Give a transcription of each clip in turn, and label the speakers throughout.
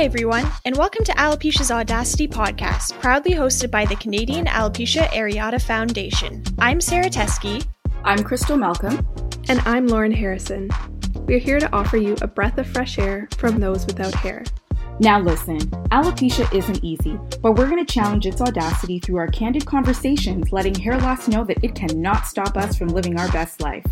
Speaker 1: Hi, everyone, and welcome to Alopecia's Audacity podcast, proudly hosted by the Canadian Alopecia Areata Foundation. I'm Sarah Teskey.
Speaker 2: I'm Crystal Malcolm.
Speaker 3: And I'm Lauren Harrison. We're here to offer you a breath of fresh air from those without hair.
Speaker 2: Now, listen, alopecia isn't easy, but we're going to challenge its audacity through our candid conversations, letting hair loss know that it cannot stop us from living our best life.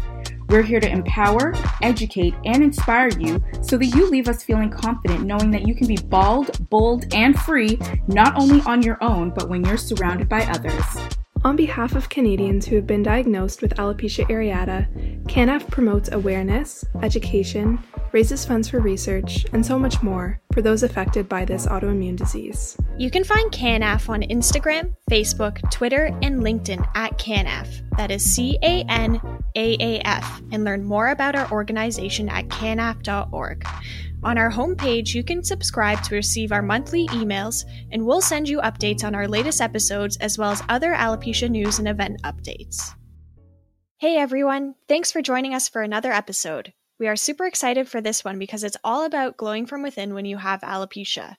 Speaker 2: We're here to empower, educate, and inspire you so that you leave us feeling confident knowing that you can be bald, bold, and free, not only on your own, but when you're surrounded by others.
Speaker 3: On behalf of Canadians who have been diagnosed with alopecia areata, CANAAF promotes awareness, education, raises funds for research, and so much more for those affected by this autoimmune disease.
Speaker 1: You can find CANAAF on Instagram, Facebook, Twitter, and LinkedIn at CANAAF. That is C A N A A F, and learn more about our organization at canaaf.org. On our homepage, you can subscribe to receive our monthly emails, and we'll send you updates on our latest episodes as well as other alopecia news and event updates. Hey everyone, thanks for joining us for another episode. We are super excited for this one because it's all about glowing from within when you have alopecia.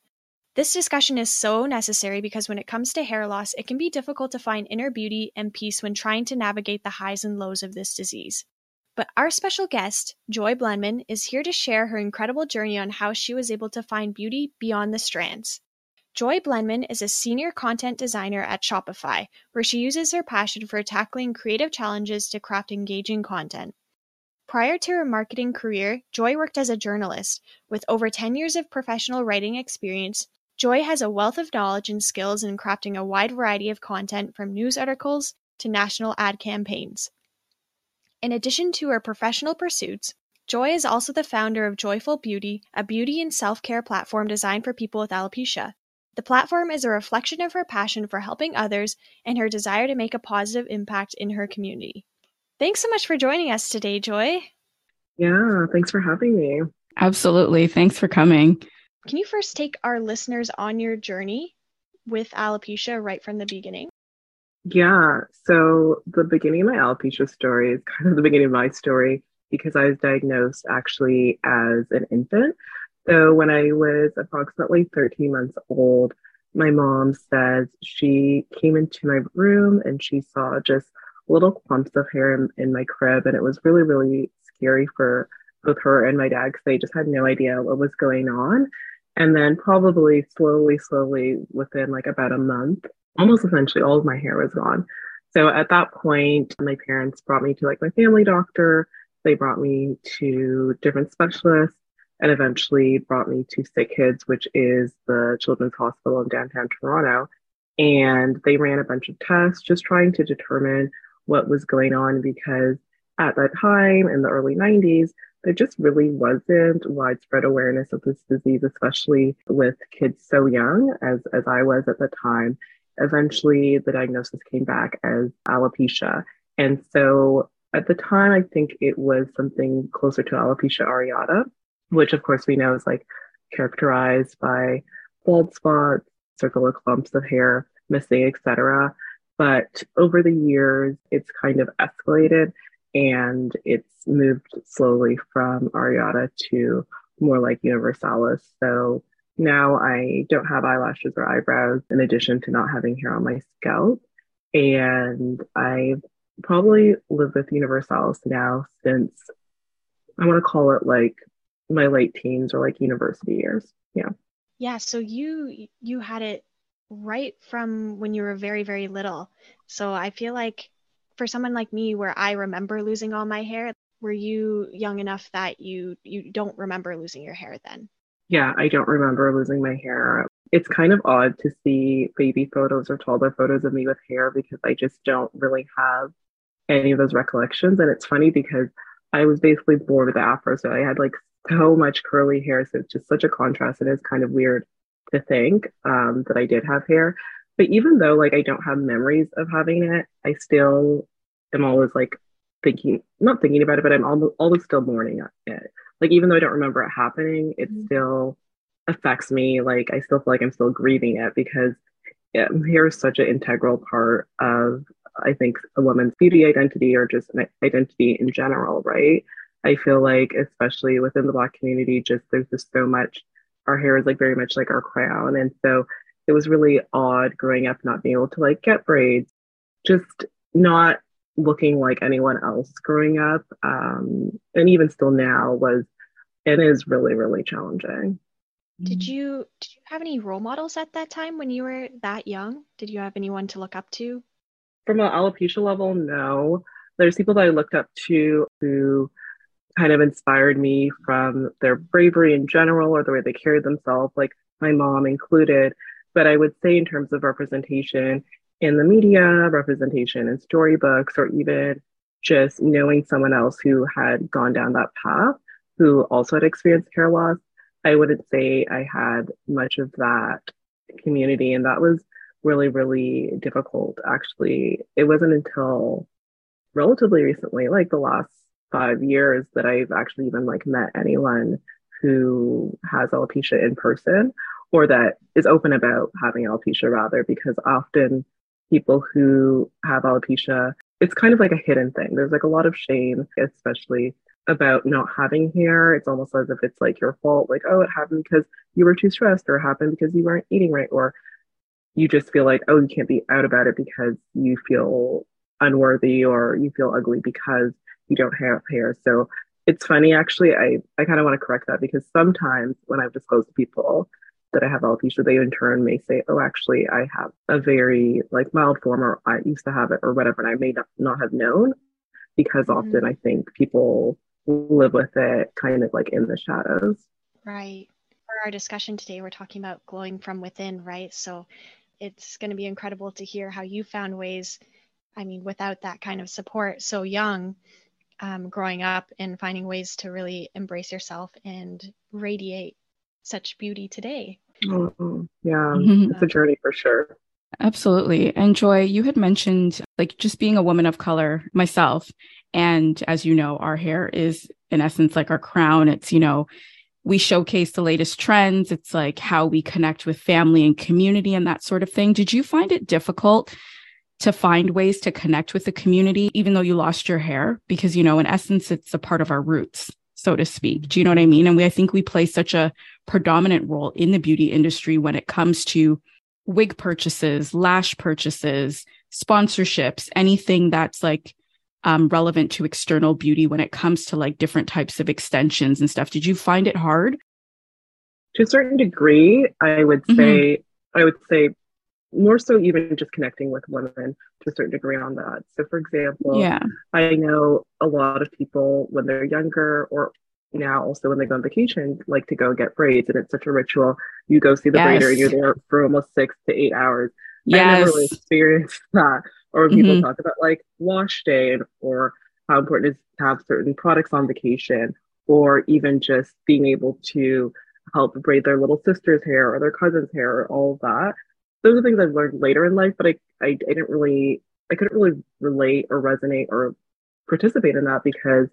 Speaker 1: This discussion is so necessary because when it comes to hair loss, it can be difficult to find inner beauty and peace when trying to navigate the highs and lows of this disease. But our special guest, Joy Blenman, is here to share her incredible journey on how she was able to find beauty beyond the strands. Joy Blenman is a senior content designer at Shopify, where she uses her passion for tackling creative challenges to craft engaging content. Prior to her marketing career, Joy worked as a journalist. With over 10 years of professional writing experience, Joy has a wealth of knowledge and skills in crafting a wide variety of content from news articles to national ad campaigns. In addition to her professional pursuits, Joy is also the founder of Joyful Beauty, a beauty and self care platform designed for people with alopecia. The platform is a reflection of her passion for helping others and her desire to make a positive impact in her community. Thanks so much for joining us today, Joy.
Speaker 4: Yeah, thanks for having me.
Speaker 5: Absolutely. Thanks for coming.
Speaker 1: Can you first take our listeners on your journey with alopecia right from the beginning?
Speaker 4: Yeah. So the beginning of my alopecia story is kind of the beginning of my story because I was diagnosed actually as an infant. So when I was approximately 13 months old, my mom says she came into my room and she saw just little clumps of hair in, in my crib. And it was really, really scary for both her and my dad because they just had no idea what was going on. And then, probably slowly, slowly, within like about a month, almost essentially all of my hair was gone. So at that point, my parents brought me to like my family doctor. They brought me to different specialists and eventually brought me to Sick Kids, which is the children's hospital in downtown Toronto. And they ran a bunch of tests just trying to determine what was going on because at that time in the early 90s, there just really wasn't widespread awareness of this disease, especially with kids so young as, as I was at the time eventually the diagnosis came back as alopecia. And so at the time, I think it was something closer to alopecia areata, which of course we know is like characterized by bald spots, circular clumps of hair missing, etc. But over the years, it's kind of escalated and it's moved slowly from areata to more like universalis. So now I don't have eyelashes or eyebrows in addition to not having hair on my scalp. And I've probably lived with Universalis now since I want to call it like my late teens or like university years. Yeah.
Speaker 1: Yeah. So you you had it right from when you were very, very little. So I feel like for someone like me where I remember losing all my hair, were you young enough that you you don't remember losing your hair then?
Speaker 4: yeah, I don't remember losing my hair. It's kind of odd to see baby photos or toddler photos of me with hair because I just don't really have any of those recollections. And it's funny because I was basically born with afro, so I had like so much curly hair. So it's just such a contrast. It is kind of weird to think um, that I did have hair. But even though like I don't have memories of having it, I still am always like thinking, not thinking about it, but I'm almost always still mourning it like even though I don't remember it happening, it mm-hmm. still affects me. Like I still feel like I'm still grieving it because hair is such an integral part of I think a woman's beauty identity or just an identity in general, right? I feel like especially within the black community, just there's just so much our hair is like very much like our crown. And so it was really odd growing up not being able to like get braids, just not looking like anyone else growing up. Um, and even still now was it is really, really challenging.
Speaker 1: Did you did you have any role models at that time when you were that young? Did you have anyone to look up to?
Speaker 4: From an alopecia level, no. There's people that I looked up to who kind of inspired me from their bravery in general or the way they carried themselves, like my mom included. But I would say, in terms of representation in the media, representation in storybooks, or even just knowing someone else who had gone down that path, who also had experienced hair loss, I wouldn't say I had much of that community. And that was really, really difficult, actually. It wasn't until relatively recently, like the last five years, that I've actually even like met anyone who has alopecia in person or that is open about having alopecia rather because often people who have alopecia it's kind of like a hidden thing. There's like a lot of shame especially about not having hair. It's almost as if it's like your fault like oh it happened because you were too stressed or it happened because you weren't eating right or you just feel like oh you can't be out about it because you feel unworthy or you feel ugly because you don't have hair. So it's funny actually. I i kind of want to correct that because sometimes when i've disclosed to people that I have alopecia, they in turn may say, oh, actually, I have a very like mild form or I used to have it or whatever. And I may not, not have known because mm-hmm. often I think people live with it kind of like in the shadows.
Speaker 1: Right. For our discussion today, we're talking about glowing from within, right? So it's going to be incredible to hear how you found ways, I mean, without that kind of support so young, um, growing up and finding ways to really embrace yourself and radiate such beauty today.
Speaker 4: Mm-hmm. Yeah, mm-hmm. it's a journey for sure.
Speaker 5: Absolutely. And Joy, you had mentioned like just being a woman of color myself. And as you know, our hair is in essence like our crown. It's, you know, we showcase the latest trends. It's like how we connect with family and community and that sort of thing. Did you find it difficult to find ways to connect with the community, even though you lost your hair? Because, you know, in essence, it's a part of our roots so to speak. Do you know what I mean? And we, I think we play such a predominant role in the beauty industry when it comes to wig purchases, lash purchases, sponsorships, anything that's like um, relevant to external beauty when it comes to like different types of extensions and stuff. Did you find it hard?
Speaker 4: To a certain degree, I would mm-hmm. say, mm-hmm. I would say more so even just connecting with women to a certain degree on that. So, for example,
Speaker 5: yeah,
Speaker 4: I know a lot of people when they're younger or now also when they go on vacation like to go get braids, and it's such a ritual. You go see the yes. braider, and you're there for almost six to eight hours.
Speaker 5: Yes. I never
Speaker 4: really experienced that. Or when people mm-hmm. talk about like wash day or how important it is to have certain products on vacation, or even just being able to help braid their little sister's hair or their cousin's hair or all of that those are things I've learned later in life, but I, I, I didn't really, I couldn't really relate or resonate or participate in that because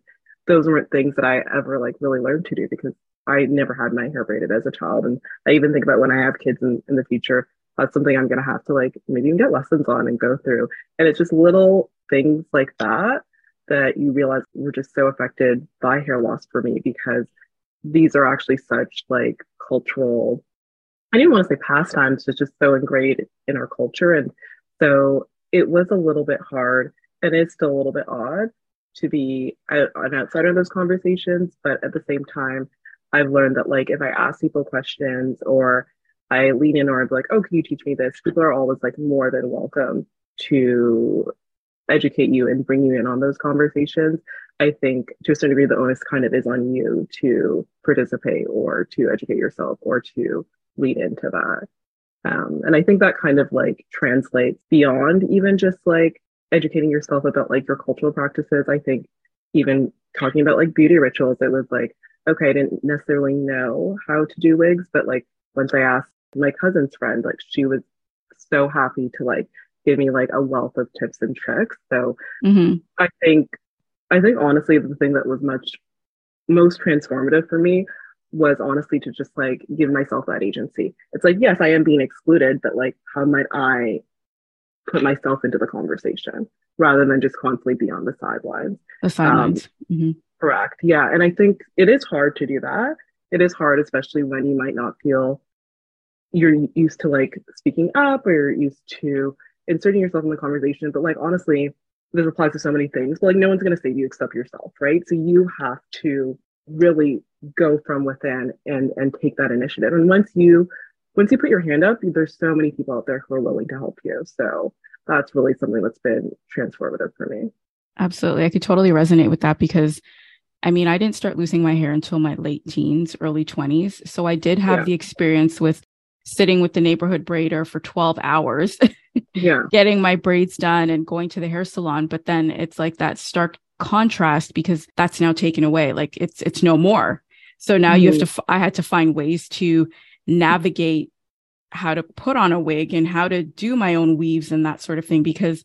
Speaker 4: those weren't things that I ever like really learned to do because I never had my hair braided as a child. And I even think about when I have kids in, in the future, that's something I'm going to have to like maybe even get lessons on and go through. And it's just little things like that that you realize were just so affected by hair loss for me because these are actually such like cultural I didn't want to say pastimes, it's just so ingrained in our culture. And so it was a little bit hard and it's still a little bit odd to be an outsider of those conversations. But at the same time, I've learned that like if I ask people questions or I lean in or I'm like, oh, can you teach me this? People are always like more than welcome to educate you and bring you in on those conversations. I think to a certain degree, the onus kind of is on you to participate or to educate yourself or to lead into that. Um, and I think that kind of like translates beyond even just like educating yourself about like your cultural practices. I think even talking about like beauty rituals, it was like, okay, I didn't necessarily know how to do wigs, but like once I asked my cousin's friend, like she was so happy to like give me like a wealth of tips and tricks. So mm-hmm. I think, I think honestly, the thing that was much most transformative for me was honestly to just like give myself that agency. It's like, yes, I am being excluded, but like, how might I put myself into the conversation rather than just constantly be on the sidelines?
Speaker 5: The sidelines.
Speaker 4: Um, mm-hmm. Correct. Yeah. And I think it is hard to do that. it is hard, especially when you might not feel you're used to like speaking up or you're used to inserting yourself in the conversation. But like honestly, this applies to so many things. But like no one's gonna save you except yourself, right? So you have to really go from within and and take that initiative. And once you once you put your hand up, there's so many people out there who are willing to help you. So that's really something that's been transformative for me.
Speaker 5: Absolutely. I could totally resonate with that because I mean, I didn't start losing my hair until my late teens, early 20s. So I did have yeah. the experience with sitting with the neighborhood braider for 12 hours,
Speaker 4: yeah,
Speaker 5: getting my braids done and going to the hair salon. But then it's like that stark contrast because that's now taken away. Like it's it's no more. So now mm-hmm. you have to. I had to find ways to navigate how to put on a wig and how to do my own weaves and that sort of thing because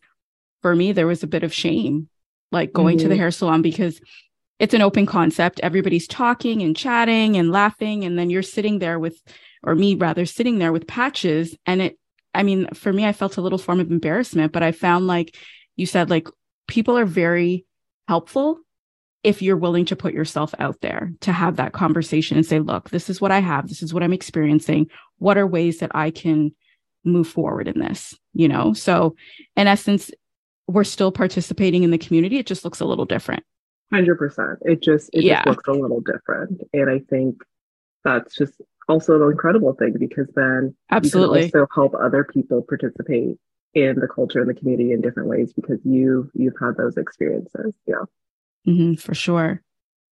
Speaker 5: for me there was a bit of shame like going mm-hmm. to the mm-hmm. hair salon because it's an open concept everybody's talking and chatting and laughing and then you're sitting there with or me rather sitting there with patches and it i mean for me i felt a little form of embarrassment but i found like you said like people are very helpful if you're willing to put yourself out there to have that conversation and say look this is what i have. This is what i'm experiencing. What are ways that i can move forward in this you know? So in essence we're still participating in the community. It just looks a little different.
Speaker 4: 100% it just it yeah. just looks a little different. And i think that's just also an incredible thing because then
Speaker 5: absolutely
Speaker 4: you can also help other people participate in the culture and the community in different ways because you you've had those experiences yeah.
Speaker 5: Mm-hmm, for sure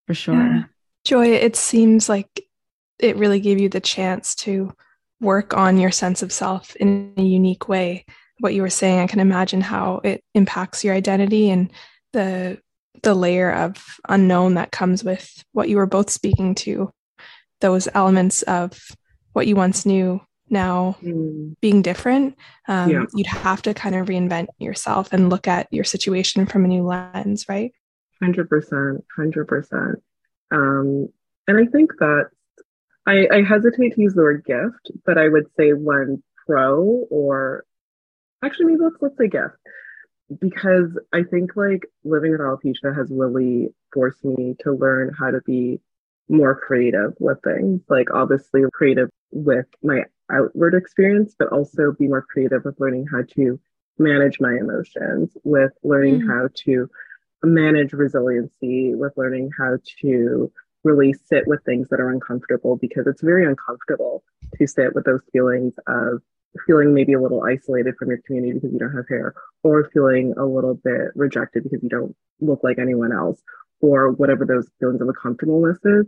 Speaker 5: for sure. Yeah.
Speaker 3: joy it seems like it really gave you the chance to work on your sense of self in a unique way. What you were saying i can imagine how it impacts your identity and the the layer of unknown that comes with what you were both speaking to those elements of what you once knew now mm. being different um, yeah. you'd have to kind of reinvent yourself and look at your situation from a new lens right
Speaker 4: 100% 100% um, and i think that I, I hesitate to use the word gift but i would say one pro or actually maybe let's let's say gift because i think like living with alopecia has really forced me to learn how to be more creative with things like obviously creative with my outward experience but also be more creative with learning how to manage my emotions with learning mm. how to manage resiliency with learning how to really sit with things that are uncomfortable because it's very uncomfortable to sit with those feelings of feeling maybe a little isolated from your community because you don't have hair or feeling a little bit rejected because you don't look like anyone else or whatever those feelings of uncomfortableness is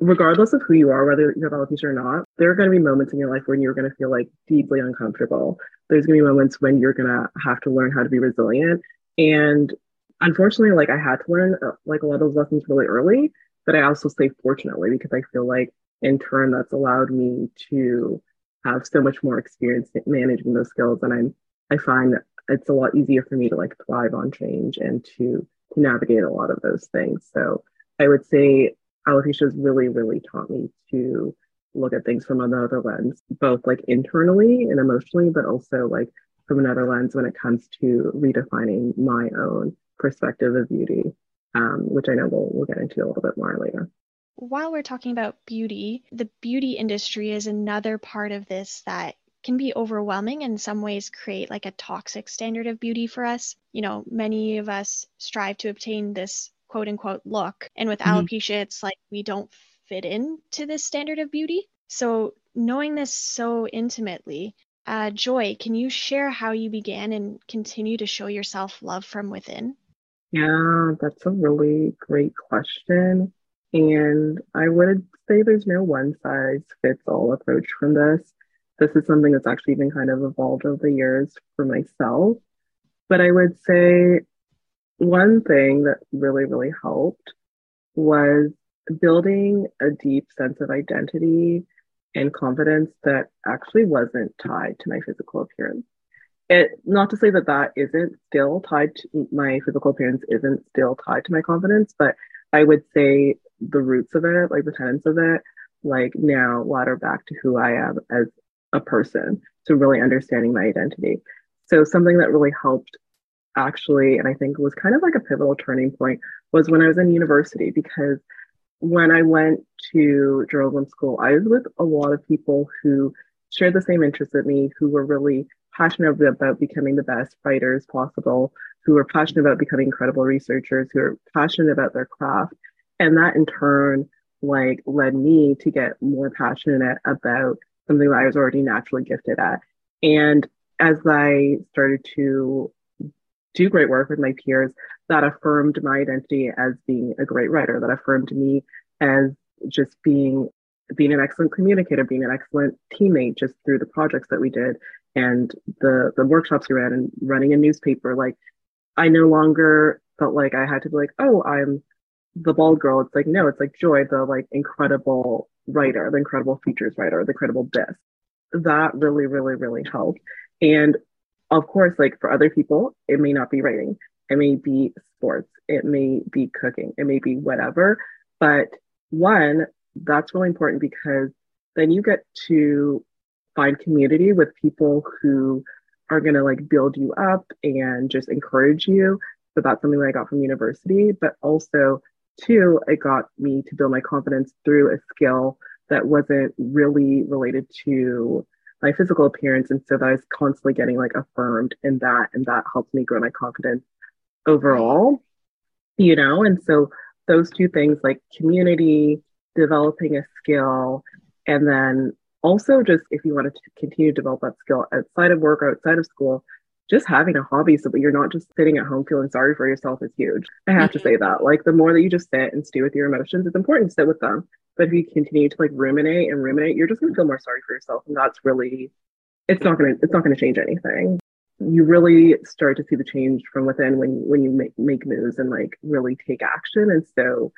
Speaker 4: regardless of who you are, whether you're have alopecia or not, there are going to be moments in your life when you're going to feel like deeply uncomfortable. There's going to be moments when you're going to have to learn how to be resilient. And unfortunately, like I had to learn uh, like a lot of those lessons really early, but I also say fortunately because I feel like in turn that's allowed me to have so much more experience managing those skills. And I'm I find it's a lot easier for me to like thrive on change and to to navigate a lot of those things. So I would say alopecia has really, really taught me to look at things from another lens, both like internally and emotionally, but also like from another lens when it comes to redefining my own perspective of beauty, um, which I know we'll, we'll get into a little bit more later.
Speaker 1: While we're talking about beauty, the beauty industry is another part of this that can be overwhelming in some ways create like a toxic standard of beauty for us. You know, many of us strive to obtain this quote unquote look. And with mm-hmm. alopecia, it's like we don't fit into this standard of beauty. So, knowing this so intimately, uh, Joy, can you share how you began and continue to show yourself love from within?
Speaker 4: Yeah, that's a really great question. And I would say there's no one size fits all approach from this. This is something that's actually been kind of evolved over the years for myself. But I would say one thing that really, really helped was building a deep sense of identity and confidence that actually wasn't tied to my physical appearance. It not to say that that isn't still tied to my physical appearance isn't still tied to my confidence, but I would say the roots of it, like the tenets of it, like now ladder back to who I am as a person, to really understanding my identity. So something that really helped actually, and I think was kind of like a pivotal turning point, was when I was in university because when I went to journalism school, I was with a lot of people who shared the same interests as me, who were really passionate about becoming the best writers possible, who were passionate about becoming incredible researchers, who are passionate about their craft. And that in turn, like, led me to get more passionate about something that I was already naturally gifted at. And as I started to do great work with my peers, that affirmed my identity as being a great writer, that affirmed me as just being being an excellent communicator, being an excellent teammate just through the projects that we did and the the workshops we ran and running a newspaper. Like I no longer felt like I had to be like, oh, I'm the bald girl. It's like, no, it's like Joy, the like incredible writer, the incredible features writer, the incredible this. That really, really, really helped. And of course, like for other people, it may not be writing, it may be sports, it may be cooking, it may be whatever. But one, that's really important because then you get to find community with people who are going to like build you up and just encourage you. So that's something that I got from university. But also, two, it got me to build my confidence through a skill that wasn't really related to my physical appearance. And so that I was constantly getting like affirmed in that. And that helped me grow my confidence overall, you know? And so those two things like community, developing a skill, and then also just if you wanted to continue to develop that skill outside of work or outside of school, just having a hobby so that you're not just sitting at home feeling sorry for yourself is huge. I have mm-hmm. to say that. Like the more that you just sit and stew with your emotions, it's important to sit with them. But if you continue to like ruminate and ruminate, you're just gonna feel more sorry for yourself. And that's really it's not gonna it's not gonna change anything. You really start to see the change from within when when you make make moves and like really take action. And so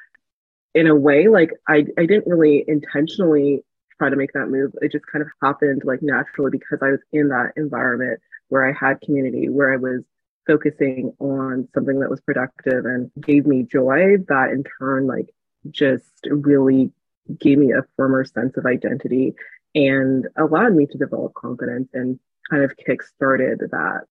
Speaker 4: in a way, like I I didn't really intentionally try to make that move. It just kind of happened like naturally because I was in that environment where I had community, where I was focusing on something that was productive and gave me joy. That in turn, like, just really gave me a firmer sense of identity and allowed me to develop confidence and kind of kick started that.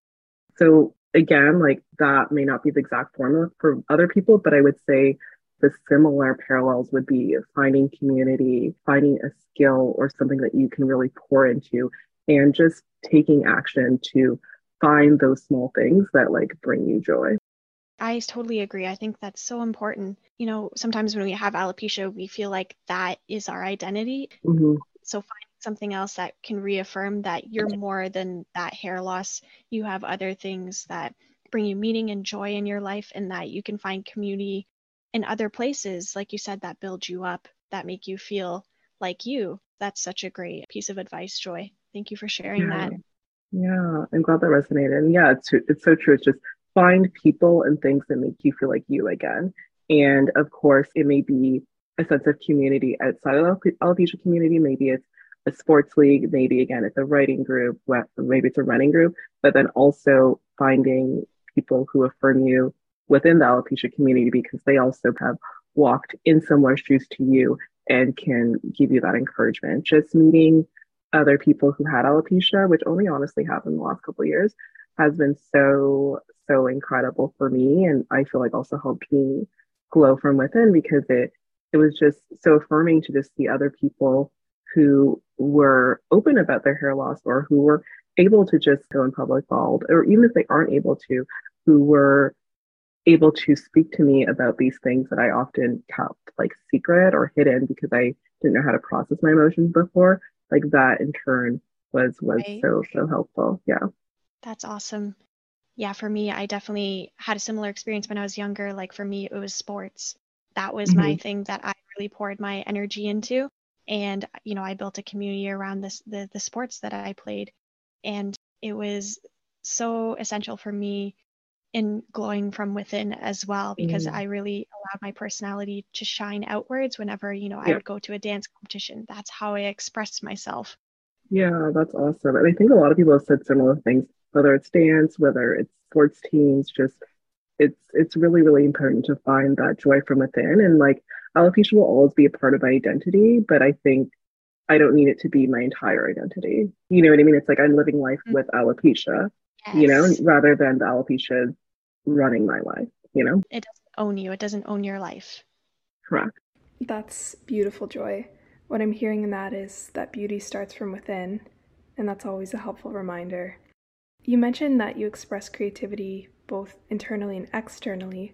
Speaker 4: So, again, like, that may not be the exact formula for other people, but I would say the similar parallels would be finding community, finding a skill or something that you can really pour into, and just taking action to find those small things that like bring you joy.
Speaker 1: I totally agree. I think that's so important. You know, sometimes when we have alopecia, we feel like that is our identity. Mm-hmm. So finding something else that can reaffirm that you're more than that hair loss. You have other things that bring you meaning and joy in your life, and that you can find community in other places, like you said, that build you up, that make you feel like you. That's such a great piece of advice, Joy. Thank you for sharing
Speaker 4: yeah.
Speaker 1: that.
Speaker 4: Yeah, I'm glad that resonated. And yeah, it's it's so true. It's just find people and things that make you feel like you again. And of course, it may be a sense of community outside of the alopecia community. Maybe it's a sports league. Maybe again, it's a writing group. Maybe it's a running group. But then also finding people who affirm you within the alopecia community because they also have walked in similar shoes to you and can give you that encouragement. Just meeting other people who had alopecia, which only honestly happened in the last couple years, has been so, so incredible for me. And I feel like also helped me glow from within because it it was just so affirming to just see other people who were open about their hair loss or who were able to just go in public bald, or even if they aren't able to, who were able to speak to me about these things that I often kept like secret or hidden because I didn't know how to process my emotions before. Like that in turn was was right. so so helpful. Yeah.
Speaker 1: That's awesome. Yeah, for me, I definitely had a similar experience when I was younger. Like for me, it was sports. That was mm-hmm. my thing that I really poured my energy into. And, you know, I built a community around this the the sports that I played. And it was so essential for me in glowing from within as well because mm. I really allowed my personality to shine outwards whenever, you know, yeah. I would go to a dance competition. That's how I expressed myself.
Speaker 4: Yeah, that's awesome. And I think a lot of people have said similar things, whether it's dance, whether it's sports teams, just it's it's really, really important to find that joy from within. And like alopecia will always be a part of my identity, but I think I don't need it to be my entire identity. You know what I mean? It's like I'm living life mm-hmm. with alopecia. Yes. you know, rather than the alopecia running my life, you know?
Speaker 1: It doesn't own you, it doesn't own your life.
Speaker 4: Correct.
Speaker 3: That's beautiful, Joy. What I'm hearing in that is that beauty starts from within, and that's always a helpful reminder. You mentioned that you express creativity both internally and externally,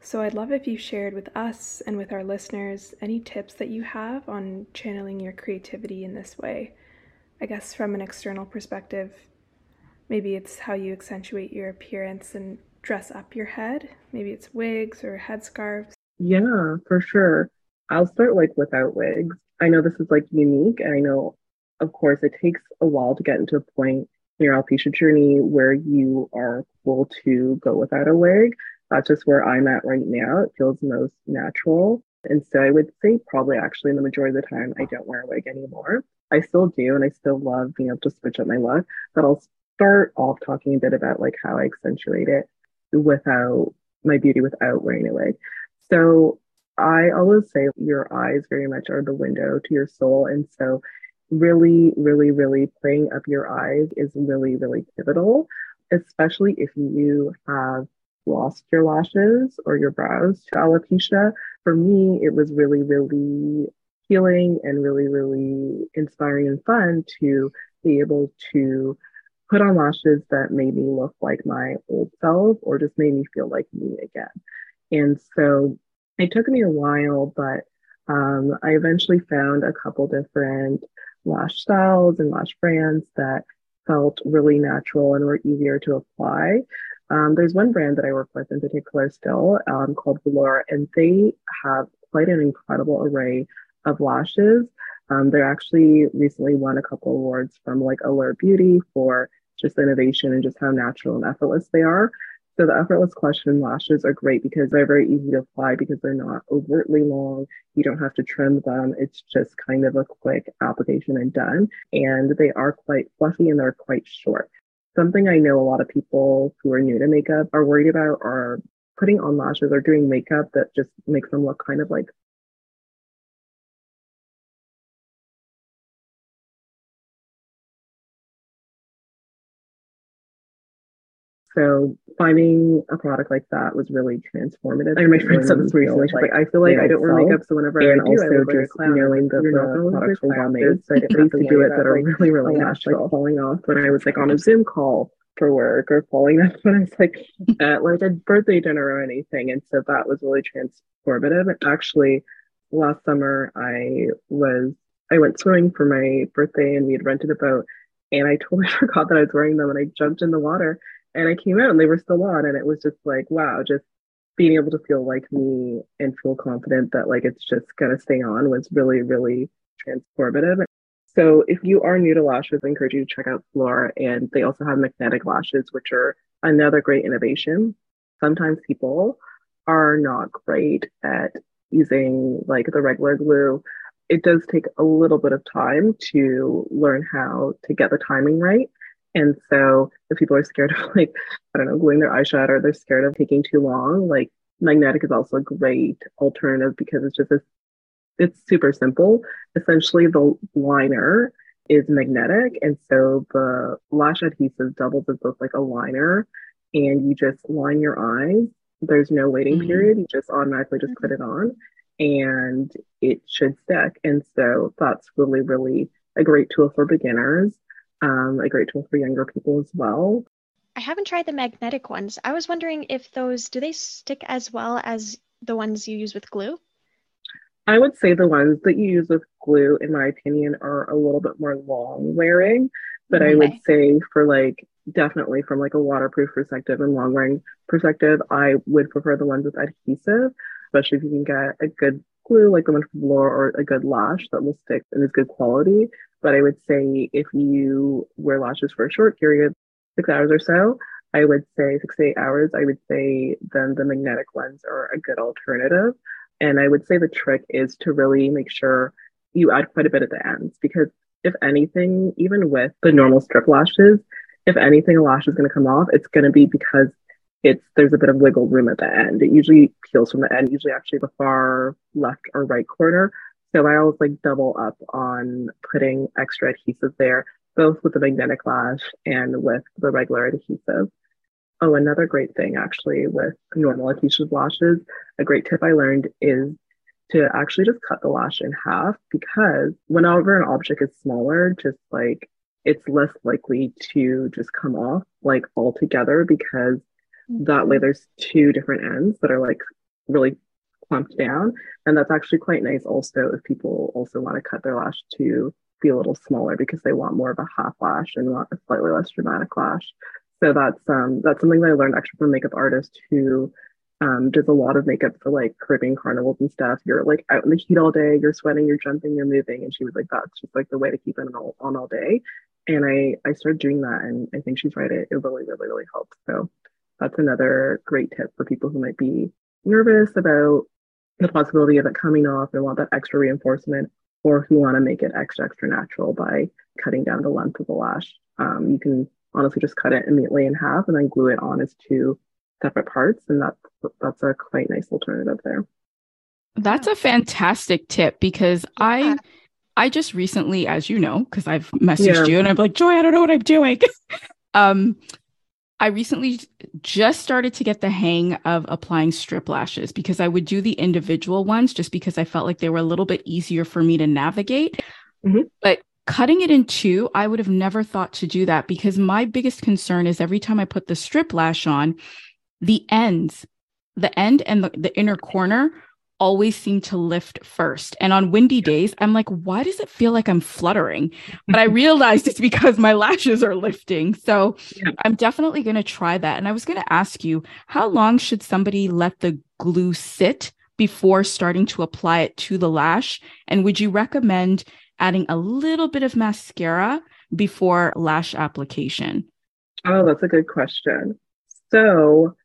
Speaker 3: so I'd love if you shared with us and with our listeners any tips that you have on channeling your creativity in this way. I guess from an external perspective, maybe it's how you accentuate your appearance and dress up your head. Maybe it's wigs or headscarves.
Speaker 4: Yeah, for sure. I'll start like without wigs. I know this is like unique, and I know, of course, it takes a while to get into a point in your alopecia journey where you are cool to go without a wig. That's just where I'm at right now. It feels most natural. And so I would say probably actually the majority of the time I don't wear a wig anymore. I still do and I still love being able to switch up my look, but I'll start off talking a bit about like how I accentuate it without my beauty without wearing a wig. So I always say your eyes very much are the window to your soul. And so, really, really, really playing up your eyes is really, really pivotal, especially if you have lost your lashes or your brows to alopecia. For me, it was really, really healing and really, really inspiring and fun to be able to put on lashes that made me look like my old self or just made me feel like me again. And so it took me a while, but um, I eventually found a couple different lash styles and lash brands that felt really natural and were easier to apply. Um, there's one brand that I work with in particular still um, called Velour, and they have quite an incredible array of lashes. Um, they're actually recently won a couple awards from like Allure Beauty for just innovation and just how natural and effortless they are. So the effortless question lashes are great because they're very easy to apply because they're not overtly long. You don't have to trim them. It's just kind of a quick application and done. And they are quite fluffy and they're quite short. Something I know a lot of people who are new to makeup are worried about are putting on lashes or doing makeup that just makes them look kind of like So finding a product like that was really transformative. And my friend said this recently. She's like, I feel like I don't wear makeup, so whenever and I do, also I just knowing that the products were well made, so I didn't have to do it that are really, really natural. Like falling off when I was like on a Zoom call for work or falling off when I was like at like a birthday dinner or anything. And so that was really transformative. Actually, last summer I was I went swimming for my birthday and we had rented a boat and I totally forgot that I was wearing them and I jumped in the water and I came out and they were still on. And it was just like, wow, just being able to feel like me and feel confident that like it's just gonna stay on was really, really transformative. So if you are new to lashes, I encourage you to check out Velour, And they also have magnetic lashes, which are another great innovation. Sometimes people are not great at using like the regular glue. It does take a little bit of time to learn how to get the timing right. And so if people are scared of like, I don't know, gluing their eyeshadow or they're scared of taking too long, like magnetic is also a great alternative because it's just a, it's super simple. Essentially the liner is magnetic. And so the lash adhesive doubles as both like a liner and you just line your eyes. There's no waiting mm-hmm. period. You just automatically just put it on and it should stick. And so that's really, really a great tool for beginners um, a great tool for younger people as well.
Speaker 1: I haven't tried the magnetic ones. I was wondering if those do they stick as well as the ones you use with glue?
Speaker 4: I would say the ones that you use with glue, in my opinion, are a little bit more long wearing. But okay. I would say for like definitely from like a waterproof perspective and long wearing perspective, I would prefer the ones with adhesive, especially if you can get a good glue like the one from Velour or a good lash that will stick and is good quality. But I would say if you wear lashes for a short period, six hours or so, I would say six to eight hours, I would say then the magnetic ones are a good alternative. And I would say the trick is to really make sure you add quite a bit at the ends because if anything, even with the normal strip lashes, if anything, a lash is going to come off, it's going to be because it's there's a bit of wiggle room at the end. It usually peels from the end, usually actually the far left or right corner. So I always like double up on putting extra adhesive there, both with the magnetic lash and with the regular adhesive. Oh, another great thing actually with normal adhesive lashes, a great tip I learned is to actually just cut the lash in half because whenever an object is smaller, just like it's less likely to just come off like altogether because that mm-hmm. way there's two different ends that are like really clumped down. And that's actually quite nice also if people also want to cut their lash to be a little smaller because they want more of a half lash and want a slightly less dramatic lash. So that's um that's something that I learned actually from a makeup artist who um, does a lot of makeup for like Caribbean carnivals and stuff. You're like out in the heat all day, you're sweating, you're jumping, you're moving. And she was like, that's just like the way to keep it on all, on all day. And I, I started doing that. And I think she's right. It, it really, really, really helps. So that's another great tip for people who might be nervous about the possibility of it coming off and want that extra reinforcement or if you want to make it extra, extra natural by cutting down the length of the lash. Um, you can honestly just cut it immediately in half and then glue it on as two separate parts. And that's, that's a quite nice alternative there.
Speaker 5: That's a fantastic tip because I I just recently, as you know, because I've messaged yeah. you and I'm like, Joy, I don't know what I'm doing. um, I recently just started to get the hang of applying strip lashes because I would do the individual ones just because I felt like they were a little bit easier for me to navigate. Mm-hmm. But cutting it in two, I would have never thought to do that because my biggest concern is every time I put the strip lash on, the ends, the end and the, the inner corner always seem to lift first. And on windy days, I'm like, why does it feel like I'm fluttering? But I realized it's because my lashes are lifting. So yeah. I'm definitely going to try that. And I was going to ask you, how long should somebody let the glue sit before starting to apply it to the lash? And would you recommend adding a little bit of mascara before lash application?
Speaker 4: Oh, that's a good question. So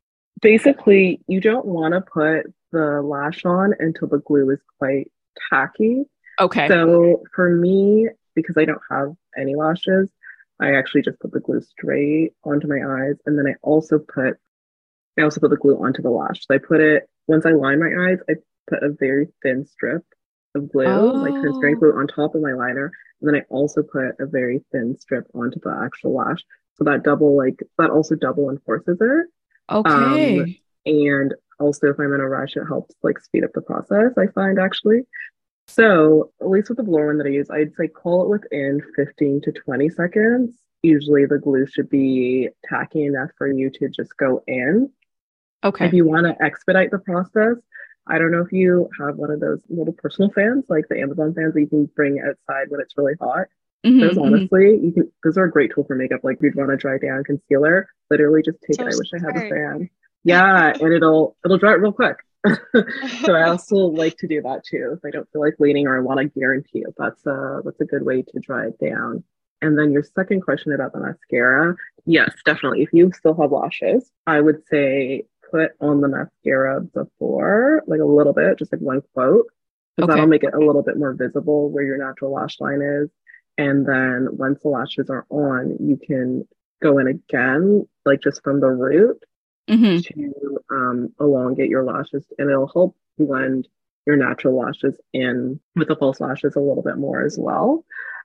Speaker 4: basically, you don't want to put the lash on until the glue is quite tacky.
Speaker 5: Okay.
Speaker 4: So for me, because I don't have any lashes, I actually just put the glue straight onto my eyes. And then I also put I also put the glue onto the lash. So I put it once I line my eyes, I put a very thin strip of glue, oh. like transparent glue on top of my liner. And then I also put a very thin strip onto the actual lash. So that double like that also double enforces it.
Speaker 5: Okay.
Speaker 4: Um, and also if i'm in a rush it helps like speed up the process i find actually. So at least with the Velour one that i use i'd say call it within 15 to 20 seconds. Usually the glue should be tacky enough for you to just go in.
Speaker 5: Okay.
Speaker 4: If you want to expedite the process i don't know if you have one of those little personal fans like the amazon fans that you can bring outside when it's really hot. Mm-hmm, those mm-hmm. honestly, you can those are a great tool for makeup. Like you'd want to dry down concealer, literally just take so it. I wish I had a fan yeah and it'll it'll dry it real quick. So i also like to do that too if i don't feel like waiting or i want to guarantee it that's a that's a good way to dry it down. And then your second question about the mascara yes definitely if you still have lashes i would say put on the mascara before like a little bit just like one quote because okay. that'll make it a little bit more visible where your natural lash line is. And then once the lashes are on you can go in again like just from the root mm-hmm. to um, elongate your lashes and it'll help blend your natural lashes in with the false lashes a little bit more as well.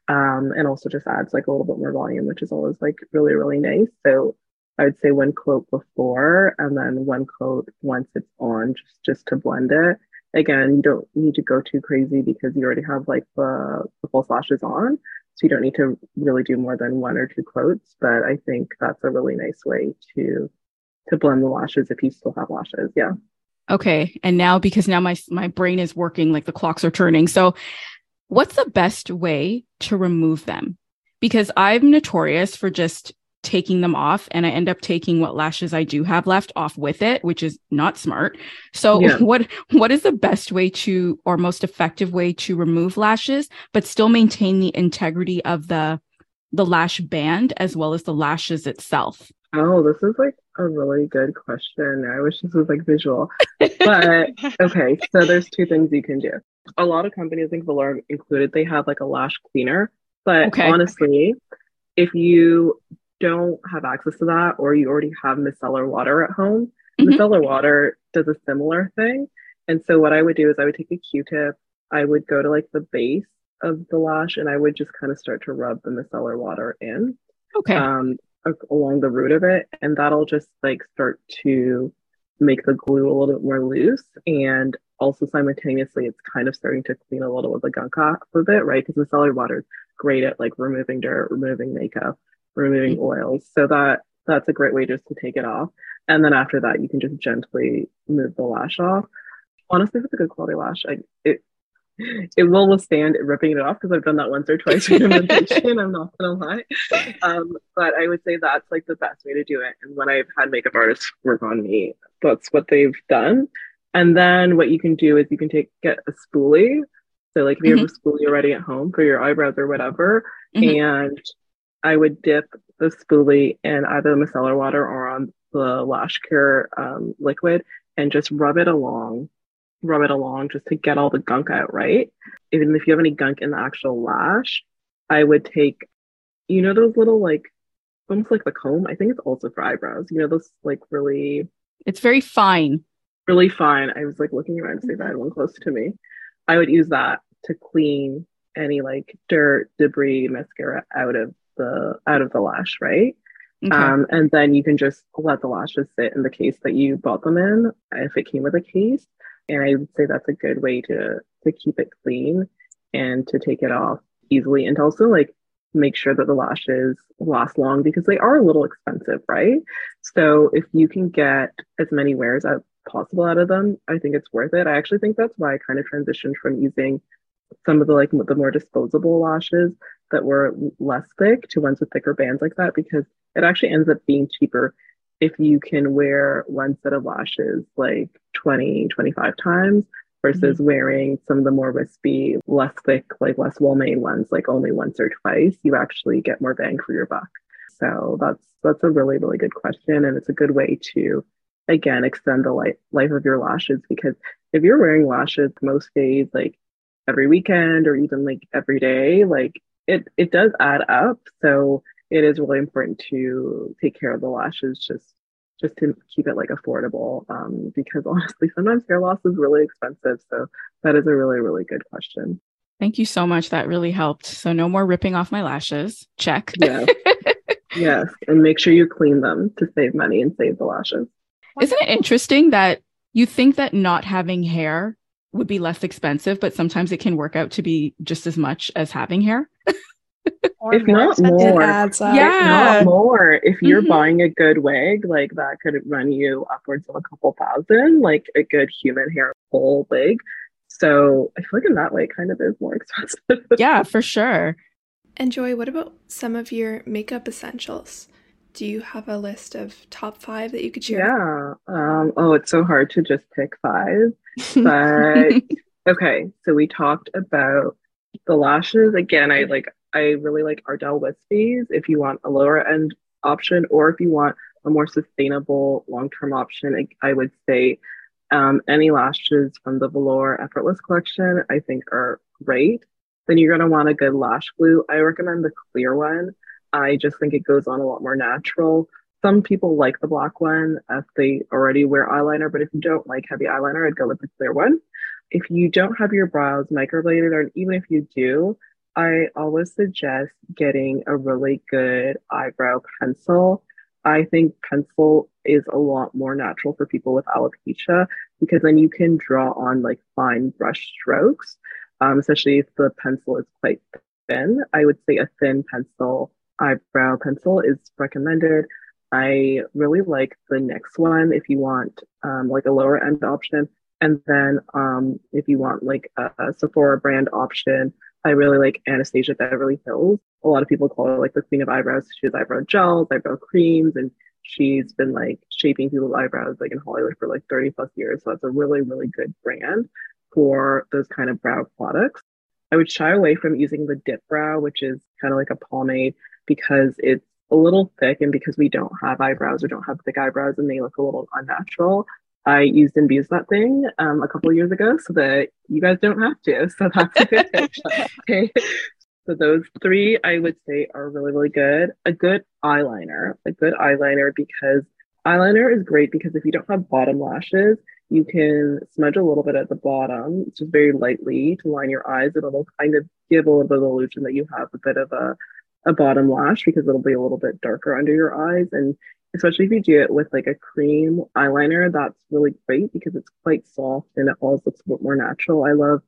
Speaker 4: Um, and also just adds like a little bit more volume, which is always like really, really nice. So I would say one coat before and then one coat once it's on just, just to blend it. Again, you don't need to go too crazy because you already have like the, the false lashes on. So you don't need to really do more than one or two coats. But I think that's a really nice way to to blend the lashes if you still have lashes. Yeah.
Speaker 5: Okay. And now because now my my brain is working like the clocks are turning. So what's the best way to remove them? Because I'm notorious for just taking them off and I end up taking what lashes I do have left off with it, which is not smart. So yeah. what what is the best way to or most effective way to remove lashes but still maintain the integrity of the the lash band as well as the lashes itself?
Speaker 4: Oh, this is like a really good question. I wish this was like visual. But okay, so there's two things you can do. A lot of companies, I think Velour included, they have like a lash cleaner. But okay. honestly, if you don't have access to that or you already have micellar water at home, mm-hmm. micellar water does a similar thing. And so what I would do is I would take a Q-tip, I would go to like the base of the lash and I would just kind of start to rub the micellar water in.
Speaker 5: Okay.
Speaker 4: Um, along the root of it and that'll just like start to make the glue a little bit more loose and also simultaneously it's kind of starting to clean a little of the gunk off of it, right? Because micellar water is great at like removing dirt, removing makeup, removing oils. So that that's a great way just to take it off. And then after that, you can just gently move the lash off. Honestly, if it's a good quality lash, I, it it will withstand ripping it off because I've done that once or twice for pigmentation. I'm not gonna lie, um, but I would say that's like the best way to do it. And when I've had makeup artists work on me, that's what they've done. And then what you can do is you can take get a spoolie. So like if you mm-hmm. have a spoolie already at home for your eyebrows or whatever, mm-hmm. and I would dip the spoolie in either the micellar water or on the lash care um, liquid and just rub it along rub it along just to get all the gunk out, right? Even if you have any gunk in the actual lash, I would take, you know, those little like almost like the comb. I think it's also for eyebrows. You know, those like really.
Speaker 5: It's very fine.
Speaker 4: Really fine. I was like looking around to see if I had one close to me. I would use that to clean any like dirt, debris, mascara out of the out of the lash, right? Okay. Um, and then you can just let the lashes sit in the case that you bought them in, if it came with a case. And I would say that's a good way to to keep it clean and to take it off easily and also like make sure that the lashes last long because they are a little expensive, right? So if you can get as many wears as possible out of them, I think it's worth it. I actually think that's why I kind of transitioned from using some of the like the more disposable lashes that were less thick to ones with thicker bands like that because it actually ends up being cheaper if you can wear one set of lashes like 20, 25 times versus mm-hmm. wearing some of the more wispy, less thick, like less well made ones, like only once or twice, you actually get more bang for your buck. So that's that's a really, really good question. And it's a good way to again extend the life life of your lashes because if you're wearing lashes most days, like every weekend or even like every day, like it it does add up. So it is really important to take care of the lashes just just to keep it like affordable um, because honestly sometimes hair loss is really expensive so that is a really really good question.
Speaker 5: Thank you so much. That really helped. So no more ripping off my lashes. Check.
Speaker 4: Yes yes and make sure you clean them to save money and save the lashes.
Speaker 5: Isn't it interesting that you think that not having hair would be less expensive but sometimes it can work out to be just as much as having hair
Speaker 4: if not more, yeah, if not more. If you're mm-hmm. buying a good wig, like that could run you upwards of a couple thousand, like a good human hair full wig. So I feel like in that way, it kind of is more expensive.
Speaker 5: yeah, for sure.
Speaker 3: And Joy, what about some of your makeup essentials? Do you have a list of top five that you could share?
Speaker 4: Yeah. Um, oh, it's so hard to just pick five. But okay, so we talked about the lashes. Again, I like I really like Ardell Wispies if you want a lower end option, or if you want a more sustainable long term option, I, would say um, any lashes from the Velour Effortless collection I think are great. Then you're going to want a good lash glue. I recommend the clear one. I just think it goes on a lot more natural. Some people like the black one if they already wear eyeliner, but if you don't like heavy eyeliner, I'd go with the clear one. If you don't have your brows microbladed, or even if you do, I always suggest getting a really good eyebrow pencil. I think pencil is a lot more natural for people with alopecia because then you can draw on like fine brush strokes, um, especially if the pencil is quite thin. I would say a thin pencil, eyebrow pencil is recommended. I really like the next one if you want um, like a lower end option. And then um, if you want like a, a Sephora brand option, I really like Anastasia Beverly Hills. A lot of people call her like the queen of eyebrows. She has eyebrow gels, eyebrow creams, and she's been like shaping people's eyebrows like in Hollywood for like 30 plus years. So that's a really, really good brand for those kind of brow products. I would shy away from using the dip brow, which is kind of like a pomade because it's a little thick and because we don't have eyebrows or don't have thick eyebrows and they look a little unnatural. I used and abused that thing um, a couple of years ago so that you guys don't have to. So that's a good tip. okay. So those three I would say are really, really good. A good eyeliner, a good eyeliner because eyeliner is great because if you don't have bottom lashes, you can smudge a little bit at the bottom, just very lightly to line your eyes. And it'll kind of give a little bit of illusion that you have a bit of a, a bottom lash because it'll be a little bit darker under your eyes. And especially if you do it with like a cream eyeliner, that's really great because it's quite soft and it always looks a bit more natural. I love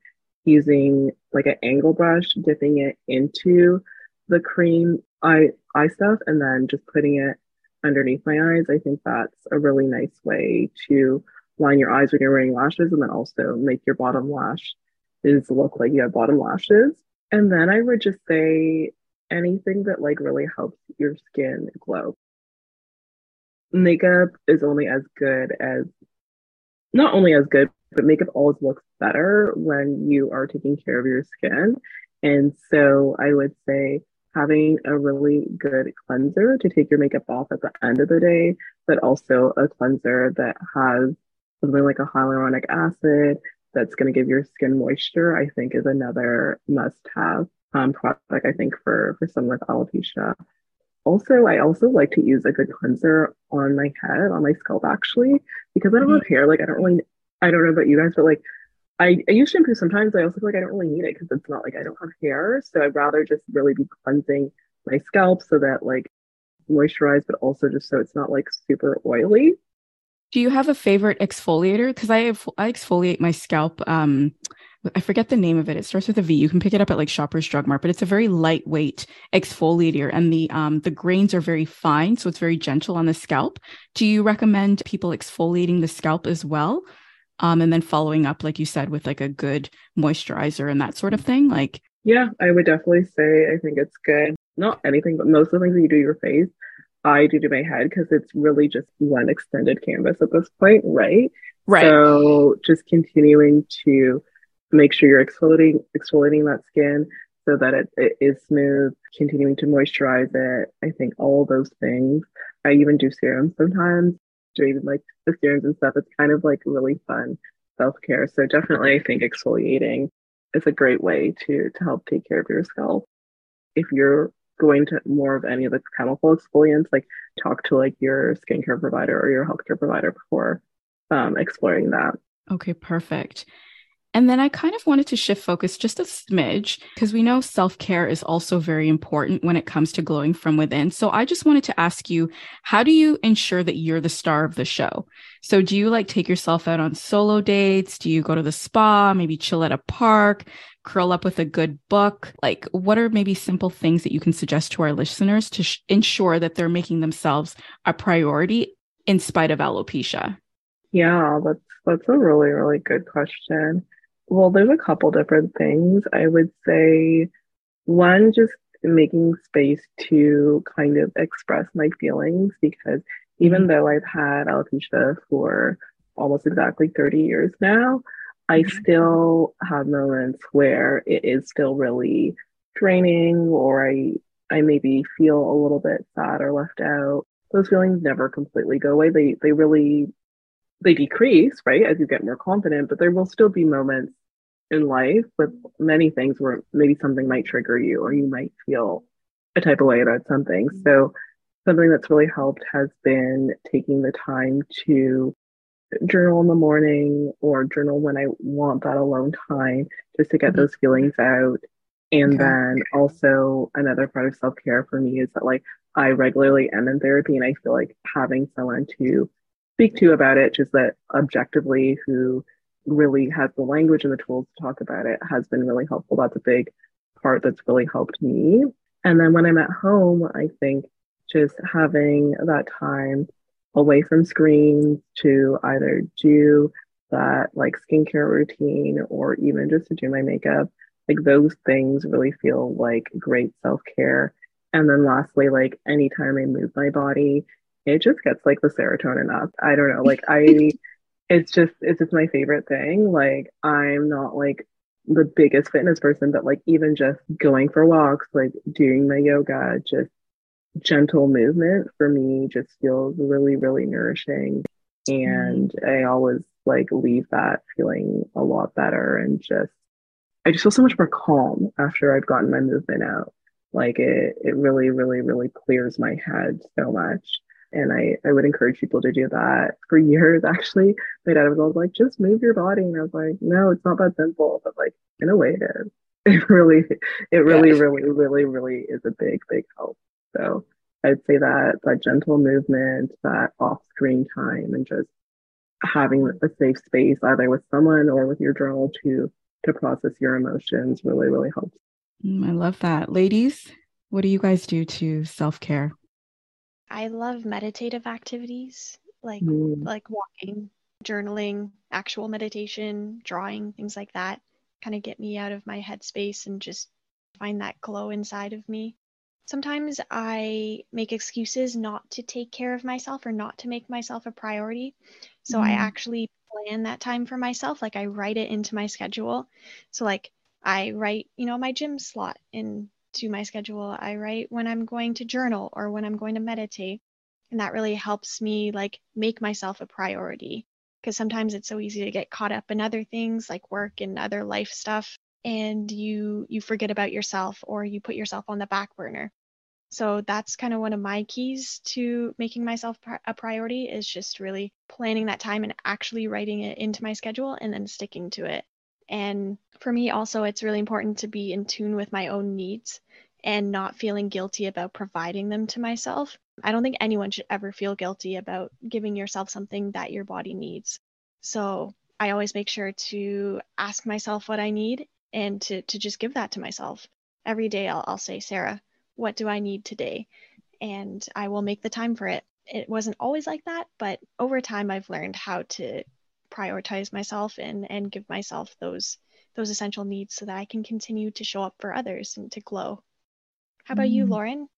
Speaker 4: using like an angle brush, dipping it into the cream eye eye stuff, and then just putting it underneath my eyes. I think that's a really nice way to line your eyes when you're wearing lashes, and then also make your bottom lash is look like you have bottom lashes. And then I would just say anything that like really helps your skin glow makeup is only as good as not only as good, but makeup always looks better when you are taking care of your skin. And so I would say having a really good cleanser to take your makeup off at the end of the day, but also a cleanser that has something like a hyaluronic acid that's going to give your skin moisture, I think is another must have um, product, I think, for, for someone with alopecia. Also, I also like to use a good cleanser on my head, on my scalp actually, because I don't mm-hmm. have hair. Like I don't really, I don't know about you guys, but like I, I use shampoo sometimes. I also feel like I don't really need it because it's not like I don't have hair. So I'd rather just really be cleansing my scalp so that like moisturize, but also just so it's not like super oily.
Speaker 5: Do you have a favorite exfoliator? Because I I exfoliate my scalp um I forget the name of it. It starts with a V. You can pick it up at like Shoppers Drug Mart, but it's a very lightweight exfoliator, and the um the grains are very fine, so it's very gentle on the scalp. Do you recommend people exfoliating the scalp as well? Um, and then following up, like you said, with like a good moisturizer and that sort of thing. Like,
Speaker 4: yeah, I would definitely say I think it's good. Not anything, but most of the things that you do your face, I do to my head because it's really just one extended canvas at this point, right?
Speaker 5: Right.
Speaker 4: So just continuing to make sure you're exfoliating exfoliating that skin so that it, it is smooth, continuing to moisturize it. I think all those things. I even do serums sometimes, do even like the serums and stuff. It's kind of like really fun self care. So definitely, I think exfoliating is a great way to to help take care of your scalp. If you're going to more of any of the chemical exfoliants, like talk to like your skincare provider or your healthcare provider before um, exploring that.
Speaker 5: Okay, perfect. And then I kind of wanted to shift focus just a smidge because we know self care is also very important when it comes to glowing from within. So I just wanted to ask you, how do you ensure that you're the star of the show? So do you like take yourself out on solo dates? Do you go to the spa, maybe chill at a park, curl up with a good book? Like, what are maybe simple things that you can suggest to our listeners to sh- ensure that they're making themselves a priority in spite of alopecia?
Speaker 4: Yeah, that's that's a really really good question. Well, there's a couple different things. I would say one, just making space to kind of express my feelings because even mm-hmm. though I've had alopecia for almost exactly 30 years now, I mm-hmm. still have moments where it is still really draining or I I maybe feel a little bit sad or left out. Those feelings never completely go away. They they really they decrease, right, as you get more confident, but there will still be moments in life with many things where maybe something might trigger you or you might feel a type of way about something. So, something that's really helped has been taking the time to journal in the morning or journal when I want that alone time just to get mm-hmm. those feelings out. And okay. then also another part of self care for me is that like I regularly am in therapy and I feel like having someone to speak to about it, just that objectively who really has the language and the tools to talk about it has been really helpful. That's a big part that's really helped me. And then when I'm at home, I think just having that time away from screens to either do that like skincare routine or even just to do my makeup, like those things really feel like great self care. And then lastly, like anytime I move my body, it just gets like the serotonin up. I don't know, like I it's just it's just my favorite thing. Like I'm not like the biggest fitness person, but like even just going for walks, like doing my yoga, just gentle movement for me just feels really, really nourishing. And mm-hmm. I always like leave that feeling a lot better and just I just feel so much more calm after I've gotten my movement out. Like it it really, really, really clears my head so much. And I, I would encourage people to do that for years. Actually, my dad was always like, just move your body. And I was like, no, it's not that simple. But like, in a way, it is. It really, it really, yeah. really, really, really is a big, big help. So I'd say that that gentle movement, that off screen time, and just having a safe space either with someone or with your journal to to process your emotions really really helps.
Speaker 5: Mm, I love that. Ladies, what do you guys do to self-care?
Speaker 1: I love meditative activities like mm. like walking, journaling, actual meditation, drawing, things like that. Kind of get me out of my headspace and just find that glow inside of me. Sometimes I make excuses not to take care of myself or not to make myself a priority. So mm. I actually plan that time for myself. Like I write it into my schedule. So like I write, you know, my gym slot into my schedule. I write when I'm going to journal or when I'm going to meditate. And that really helps me like make myself a priority because sometimes it's so easy to get caught up in other things like work and other life stuff and you you forget about yourself or you put yourself on the back burner so that's kind of one of my keys to making myself a priority is just really planning that time and actually writing it into my schedule and then sticking to it and for me also it's really important to be in tune with my own needs and not feeling guilty about providing them to myself. I don't think anyone should ever feel guilty about giving yourself something that your body needs. So I always make sure to ask myself what I need and to, to just give that to myself. Every day I'll, I'll say, Sarah, what do I need today? And I will make the time for it. It wasn't always like that, but over time I've learned how to prioritize myself and, and give myself those those essential needs so that I can continue to show up for others and to glow. How about you, mm. Lauren?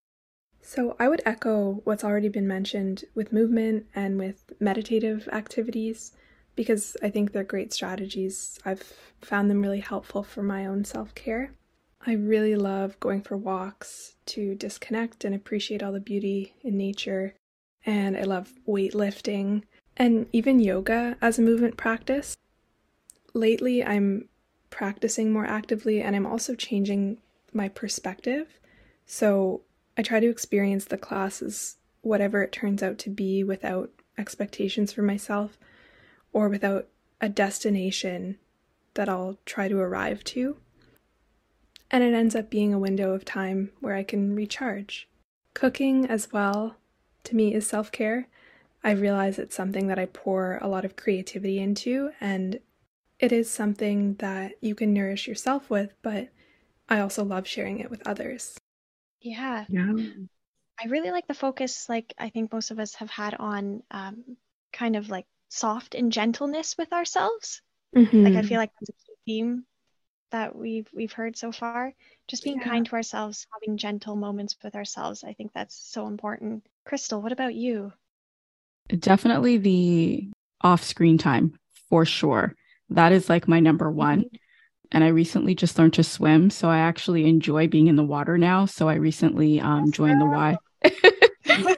Speaker 3: So, I would echo what's already been mentioned with movement and with meditative activities because I think they're great strategies. I've found them really helpful for my own self care. I really love going for walks to disconnect and appreciate all the beauty in nature. And I love weightlifting and even yoga as a movement practice. Lately, I'm practicing more actively and I'm also changing my perspective. So I try to experience the class as whatever it turns out to be without expectations for myself or without a destination that I'll try to arrive to. And it ends up being a window of time where I can recharge. Cooking as well, to me, is self care. I realize it's something that I pour a lot of creativity into, and it is something that you can nourish yourself with, but I also love sharing it with others.
Speaker 1: Yeah. Yeah. I really like the focus, like I think most of us have had on um, kind of like soft and gentleness with ourselves. Mm-hmm. Like I feel like that's a key theme that we've we've heard so far. Just being yeah. kind to ourselves, having gentle moments with ourselves. I think that's so important. Crystal, what about you?
Speaker 5: Definitely the off screen time for sure. That is like my number one. Mm-hmm and I recently just learned to swim. So I actually enjoy being in the water now. So I recently um, joined the Y.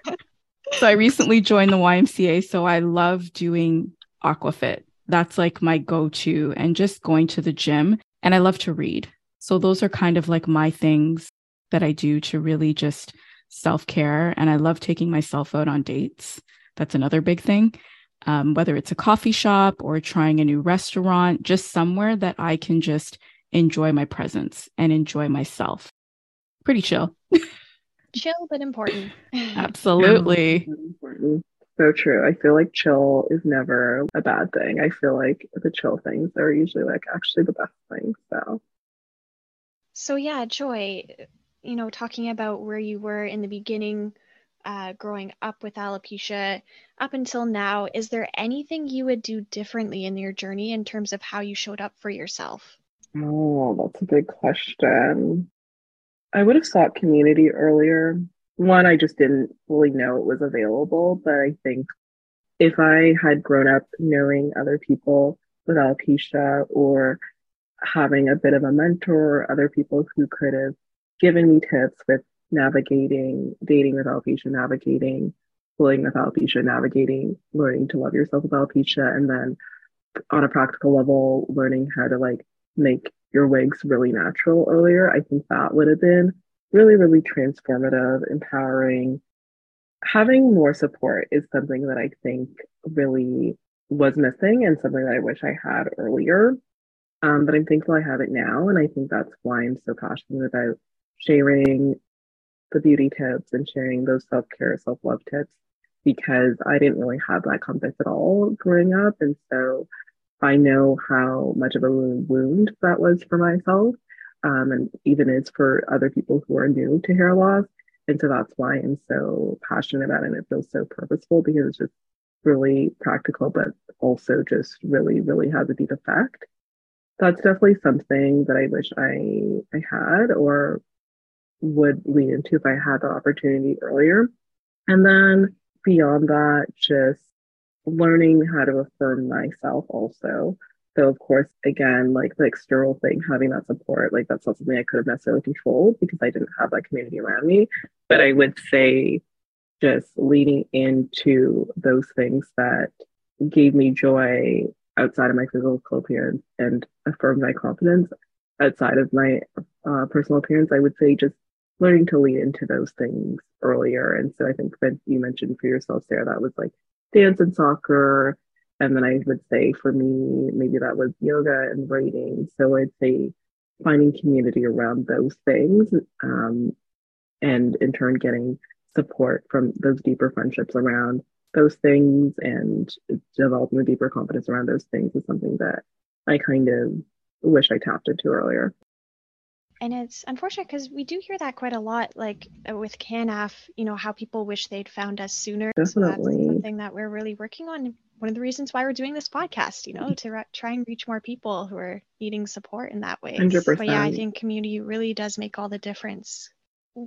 Speaker 5: so I recently joined the YMCA. So I love doing aquafit. That's like my go to and just going to the gym. And I love to read. So those are kind of like my things that I do to really just self care. And I love taking myself out on dates. That's another big thing um, whether it's a coffee shop or trying a new restaurant, just somewhere that I can just enjoy my presence and enjoy myself. Pretty chill.
Speaker 1: chill, but important.
Speaker 5: Absolutely.
Speaker 4: important. So true. I feel like chill is never a bad thing. I feel like the chill things are usually like actually the best things. So,
Speaker 1: so yeah, Joy, you know, talking about where you were in the beginning uh, growing up with alopecia up until now, is there anything you would do differently in your journey in terms of how you showed up for yourself?
Speaker 4: Oh, that's a big question. I would have sought community earlier. One, I just didn't fully know it was available, but I think if I had grown up knowing other people with alopecia or having a bit of a mentor or other people who could have given me tips with navigating dating with alopecia, navigating bullying with alopecia, navigating learning to love yourself with alopecia, and then on a practical level, learning how to like make your wigs really natural earlier. I think that would have been really, really transformative, empowering. Having more support is something that I think really was missing and something that I wish I had earlier. Um, but I'm thankful I have it now. And I think that's why I'm so passionate about sharing the beauty tips and sharing those self care, self love tips because I didn't really have that compass at all growing up. And so I know how much of a wound that was for myself um, and even is for other people who are new to hair loss. And so that's why I'm so passionate about it. And it feels so purposeful because it's just really practical, but also just really, really has a deep effect. That's definitely something that I wish I I had or would lean into if I had the opportunity earlier. And then beyond that, just learning how to affirm myself also. So of course, again, like the external thing, having that support, like that's not something I could have necessarily controlled because I didn't have that community around me. But I would say just leaning into those things that gave me joy outside of my physical appearance and affirmed my confidence outside of my uh, personal appearance, I would say just learning to lean into those things earlier. And so I think that you mentioned for yourself, Sarah, that was like dance and soccer. And then I would say for me, maybe that was yoga and writing. So I'd say finding community around those things um, and in turn getting support from those deeper friendships around those things and developing a deeper confidence around those things is something that I kind of wish I tapped into earlier
Speaker 1: and it's unfortunate because we do hear that quite a lot like uh, with CANAAF you know how people wish they'd found us sooner
Speaker 4: Definitely.
Speaker 1: so that's something that we're really working on one of the reasons why we're doing this podcast you know to re- try and reach more people who are needing support in that way
Speaker 4: 100%.
Speaker 1: but yeah i think community really does make all the difference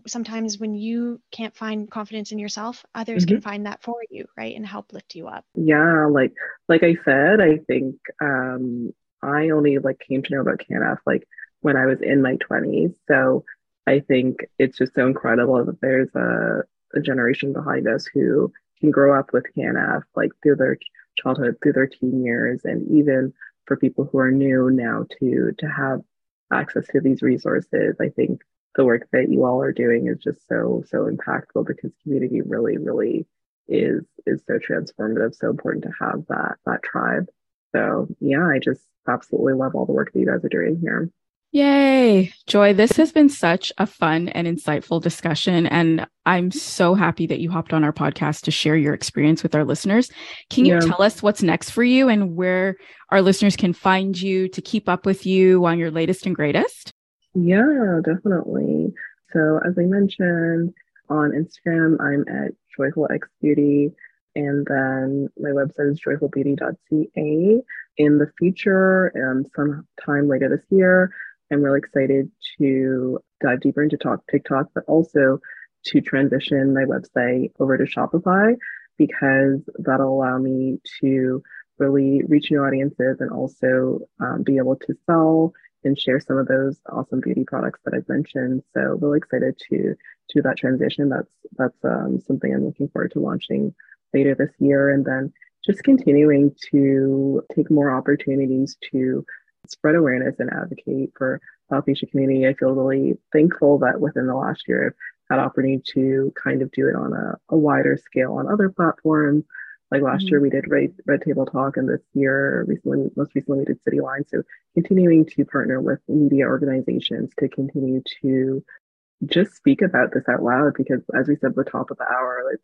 Speaker 1: sometimes when you can't find confidence in yourself others mm-hmm. can find that for you right and help lift you up
Speaker 4: yeah like like i said i think um i only like came to know about CANAAF like when I was in my 20s. So I think it's just so incredible that there's a, a generation behind us who can grow up with CANAAF like through their childhood, through their teen years, and even for people who are new now to to have access to these resources. I think the work that you all are doing is just so so impactful because community really really is is so transformative so important to have that that tribe so yeah i just absolutely love all the work that you guys are doing here
Speaker 5: Yay. Joy, this has been such a fun and insightful discussion. And I'm so happy that you hopped on our podcast to share your experience with our listeners. Can you yeah. tell us what's next for you and where our listeners can find you to keep up with you on your latest and greatest?
Speaker 4: Yeah, definitely. So, as I mentioned on Instagram, I'm at Joyful X Beauty. And then my website is joyfulbeauty.ca. In the future, and sometime later this year, I'm really excited to dive deeper into talk TikTok, but also to transition my website over to Shopify because that'll allow me to really reach new audiences and also um, be able to sell and share some of those awesome beauty products that I've mentioned. So really excited to do that transition. That's that's um, something I'm looking forward to launching later this year, and then just continuing to take more opportunities to spread awareness and advocate for alopecia community. I feel really thankful that within the last year I've had opportunity to kind of do it on a, a wider scale on other platforms. Like last mm-hmm. year we did Red, Red Table Talk, and this year recently, most recently we did Cityline. So continuing to partner with media organizations to continue to just speak about this out loud because as we said at the top of the hour, like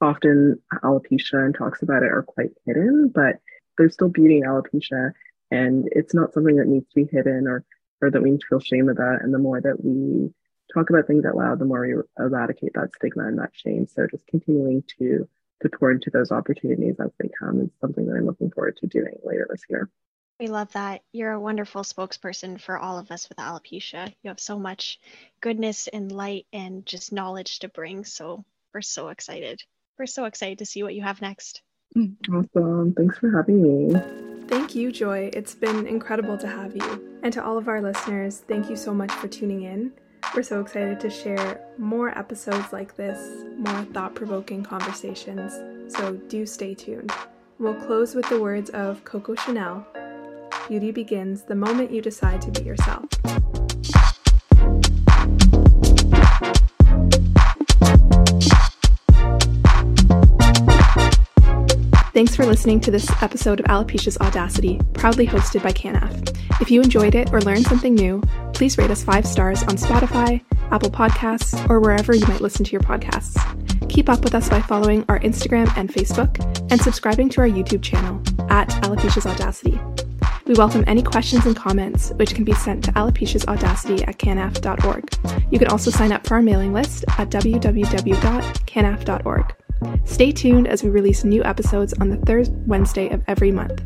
Speaker 4: often alopecia and talks about it are quite hidden, but there's still beauty in alopecia and it's not something that needs to be hidden or or that we need to feel shame about and the more that we talk about things out loud the more we eradicate that stigma and that shame so just continuing to to pour into those opportunities as they come is something that i'm looking forward to doing later this year
Speaker 1: we love that. You're a wonderful spokesperson for all of us with alopecia. You have so much goodness and light and just knowledge to bring. So we're so excited. We're so excited to see what you have next.
Speaker 4: Awesome. Thanks for having me.
Speaker 3: Thank you, Joy. It's been incredible to have you. And to all of our listeners, thank you so much for tuning in. We're so excited to share more episodes like this, more thought provoking conversations. So do stay tuned. We'll close with the words of Coco Chanel Beauty begins the moment you decide to be yourself. Thanks for listening to this episode of Alopecia's Audacity, proudly hosted by CANAAF. If you enjoyed it or learned something new, please rate us five stars on Spotify, Apple Podcasts, or wherever you might listen to your podcasts. Keep up with us by following our Instagram and Facebook and subscribing to our YouTube channel at Alopecia's Audacity. We welcome any questions and comments, which can be sent to alopecia's audacity at canaaf.org. You can also sign up for our mailing list at www.canaaf.org. Stay tuned as we release new episodes on the third Wednesday of every month.